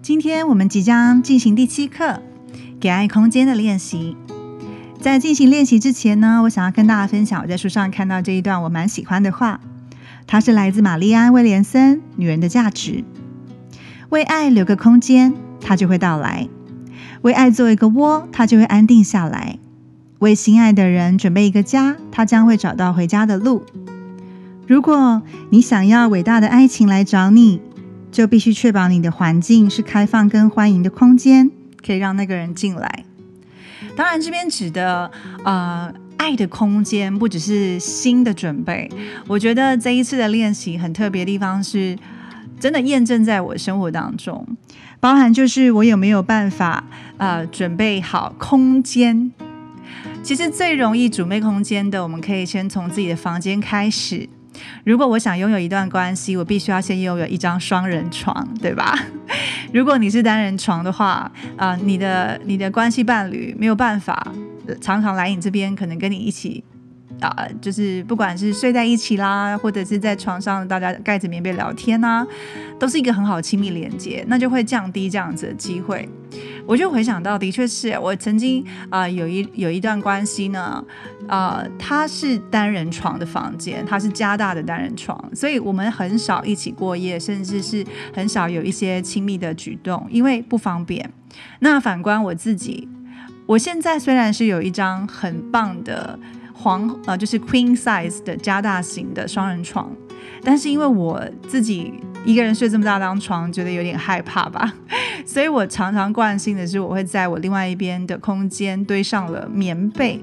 今天我们即将进行第七课“给爱空间”的练习。在进行练习之前呢，我想要跟大家分享我在书上看到这一段我蛮喜欢的话，它是来自玛丽安·威廉森《女人的价值》。为爱留个空间，它就会到来；为爱做一个窝，它就会安定下来；为心爱的人准备一个家，他将会找到回家的路。如果你想要伟大的爱情来找你，就必须确保你的环境是开放跟欢迎的空间，可以让那个人进来。当然，这边指的呃爱的空间，不只是心的准备。我觉得这一次的练习很特别的地方是，真的验证在我生活当中，包含就是我有没有办法呃准备好空间。其实最容易准备空间的，我们可以先从自己的房间开始。如果我想拥有一段关系，我必须要先拥有一张双人床，对吧？如果你是单人床的话，啊，你的你的关系伴侣没有办法常常来你这边，可能跟你一起啊，就是不管是睡在一起啦，或者是在床上大家盖着棉被聊天呐，都是一个很好亲密连接，那就会降低这样子的机会。我就回想到，的确是我曾经啊有一有一段关系呢，啊，它是单人床的房间，它是加大的单人床，所以我们很少一起过夜，甚至是很少有一些亲密的举动，因为不方便。那反观我自己，我现在虽然是有一张很棒的黄呃，就是 queen size 的加大型的双人床，但是因为我自己。一个人睡这么大张床，觉得有点害怕吧，所以我常常惯性的是，我会在我另外一边的空间堆上了棉被，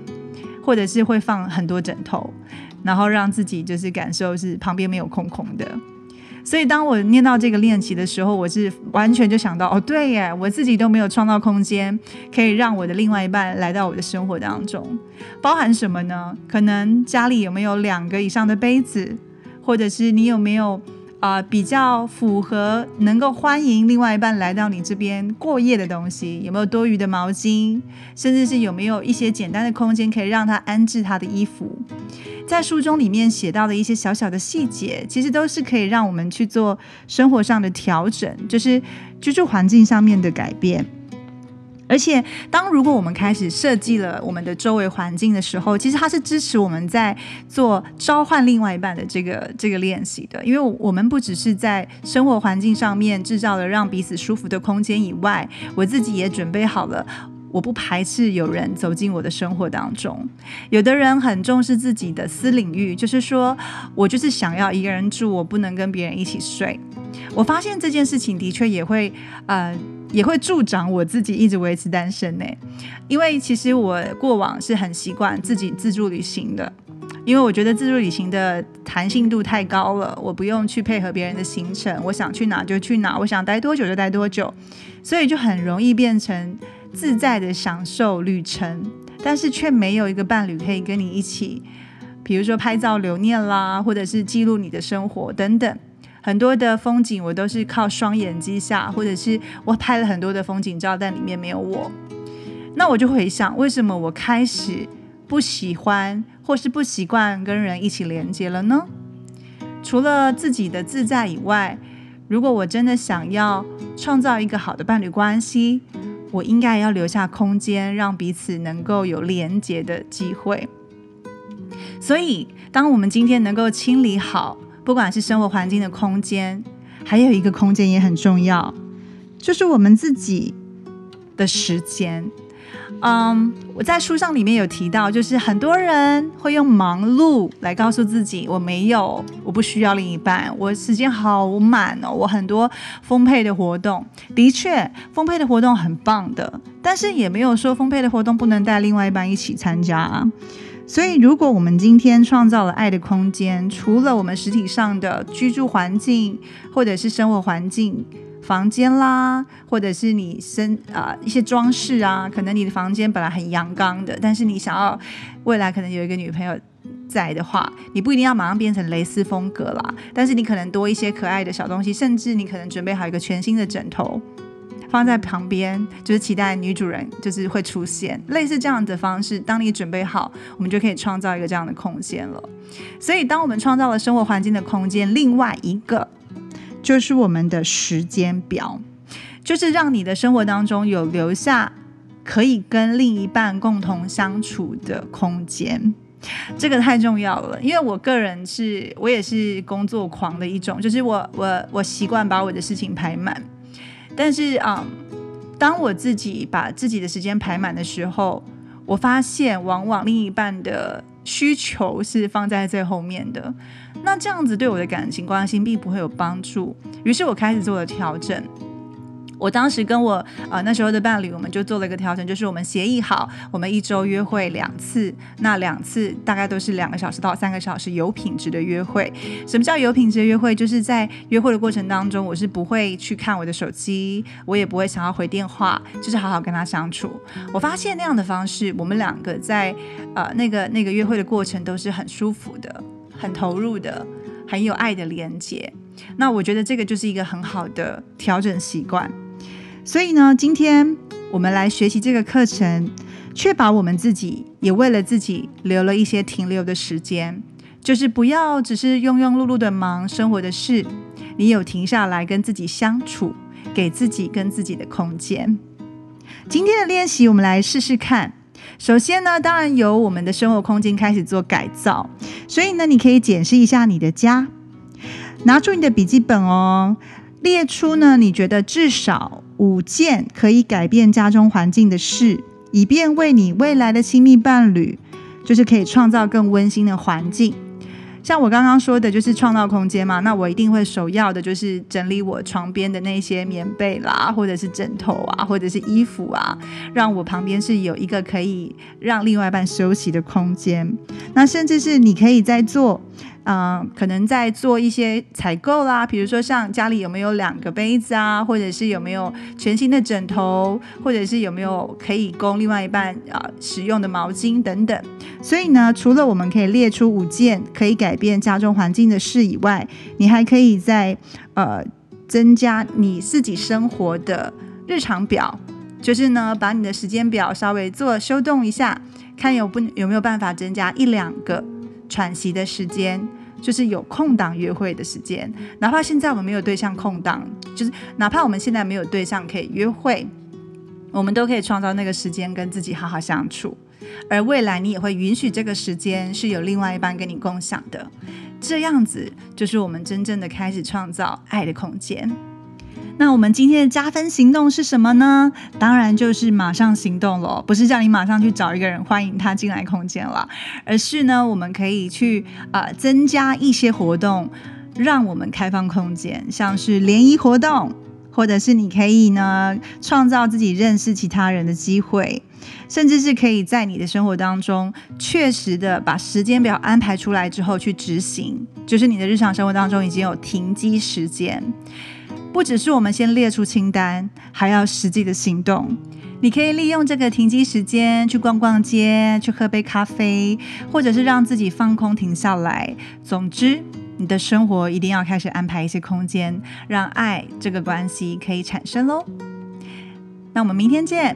或者是会放很多枕头，然后让自己就是感受是旁边没有空空的。所以当我念到这个练习的时候，我是完全就想到，哦，对耶，我自己都没有创造空间，可以让我的另外一半来到我的生活当中，包含什么呢？可能家里有没有两个以上的杯子，或者是你有没有？啊，比较符合能够欢迎另外一半来到你这边过夜的东西，有没有多余的毛巾，甚至是有没有一些简单的空间可以让他安置他的衣服？在书中里面写到的一些小小的细节，其实都是可以让我们去做生活上的调整，就是居住环境上面的改变。而且，当如果我们开始设计了我们的周围环境的时候，其实它是支持我们在做召唤另外一半的这个这个练习的。因为我们不只是在生活环境上面制造了让彼此舒服的空间以外，我自己也准备好了，我不排斥有人走进我的生活当中。有的人很重视自己的私领域，就是说我就是想要一个人住，我不能跟别人一起睡。我发现这件事情的确也会呃。也会助长我自己一直维持单身呢，因为其实我过往是很习惯自己自助旅行的，因为我觉得自助旅行的弹性度太高了，我不用去配合别人的行程，我想去哪就去哪，我想待多久就待多久，所以就很容易变成自在的享受旅程，但是却没有一个伴侣可以跟你一起，比如说拍照留念啦，或者是记录你的生活等等。很多的风景我都是靠双眼记下，或者是我拍了很多的风景照，但里面没有我。那我就回想，为什么我开始不喜欢或是不习惯跟人一起连接了呢？除了自己的自在以外，如果我真的想要创造一个好的伴侣关系，我应该要留下空间，让彼此能够有连接的机会。所以，当我们今天能够清理好。不管是生活环境的空间，还有一个空间也很重要，就是我们自己的时间。嗯，我在书上里面有提到，就是很多人会用忙碌来告诉自己，我没有，我不需要另一半，我时间好满哦，我很多丰沛的活动。的确，丰沛的活动很棒的，但是也没有说丰沛的活动不能带另外一半一起参加啊。所以，如果我们今天创造了爱的空间，除了我们实体上的居住环境，或者是生活环境、房间啦，或者是你身啊一些装饰啊，可能你的房间本来很阳刚的，但是你想要未来可能有一个女朋友在的话，你不一定要马上变成蕾丝风格啦，但是你可能多一些可爱的小东西，甚至你可能准备好一个全新的枕头。放在旁边，就是期待女主人就是会出现，类似这样的方式。当你准备好，我们就可以创造一个这样的空间了。所以，当我们创造了生活环境的空间，另外一个就是我们的时间表。就是让你的生活当中有留下可以跟另一半共同相处的空间。这个太重要了，因为我个人是我也是工作狂的一种，就是我我我习惯把我的事情排满，但是啊，当我自己把自己的时间排满的时候，我发现往往另一半的需求是放在最后面的，那这样子对我的感情关系并不会有帮助，于是我开始做了调整。我当时跟我呃那时候的伴侣，我们就做了一个调整，就是我们协议好，我们一周约会两次，那两次大概都是两个小时到三个小时有品质的约会。什么叫有品质的约会？就是在约会的过程当中，我是不会去看我的手机，我也不会想要回电话，就是好好跟他相处。我发现那样的方式，我们两个在呃那个那个约会的过程都是很舒服的、很投入的、很有爱的连接。那我觉得这个就是一个很好的调整习惯。所以呢，今天我们来学习这个课程，确保我们自己也为了自己留了一些停留的时间，就是不要只是庸庸碌碌的忙生活的事，你有停下来跟自己相处，给自己跟自己的空间。今天的练习，我们来试试看。首先呢，当然由我们的生活空间开始做改造，所以呢，你可以检视一下你的家，拿出你的笔记本哦，列出呢，你觉得至少。五件可以改变家中环境的事，以便为你未来的亲密伴侣，就是可以创造更温馨的环境。像我刚刚说的，就是创造空间嘛。那我一定会首要的就是整理我床边的那些棉被啦，或者是枕头啊，或者是衣服啊，让我旁边是有一个可以让另外一半休息的空间。那甚至是你可以在做。嗯，可能在做一些采购啦，比如说像家里有没有两个杯子啊，或者是有没有全新的枕头，或者是有没有可以供另外一半啊使用的毛巾等等。所以呢，除了我们可以列出五件可以改变家中环境的事以外，你还可以在呃增加你自己生活的日常表，就是呢把你的时间表稍微做修动一下，看有不有没有办法增加一两个。喘息的时间，就是有空档约会的时间。哪怕现在我们没有对象空档，就是哪怕我们现在没有对象可以约会，我们都可以创造那个时间跟自己好好相处。而未来你也会允许这个时间是有另外一半跟你共享的，这样子就是我们真正的开始创造爱的空间。那我们今天的加分行动是什么呢？当然就是马上行动了，不是叫你马上去找一个人欢迎他进来空间了，而是呢，我们可以去啊增加一些活动，让我们开放空间，像是联谊活动，或者是你可以呢创造自己认识其他人的机会，甚至是可以在你的生活当中确实的把时间表安排出来之后去执行，就是你的日常生活当中已经有停机时间。不只是我们先列出清单，还要实际的行动。你可以利用这个停机时间去逛逛街，去喝杯咖啡，或者是让自己放空停下来。总之，你的生活一定要开始安排一些空间，让爱这个关系可以产生喽。那我们明天见。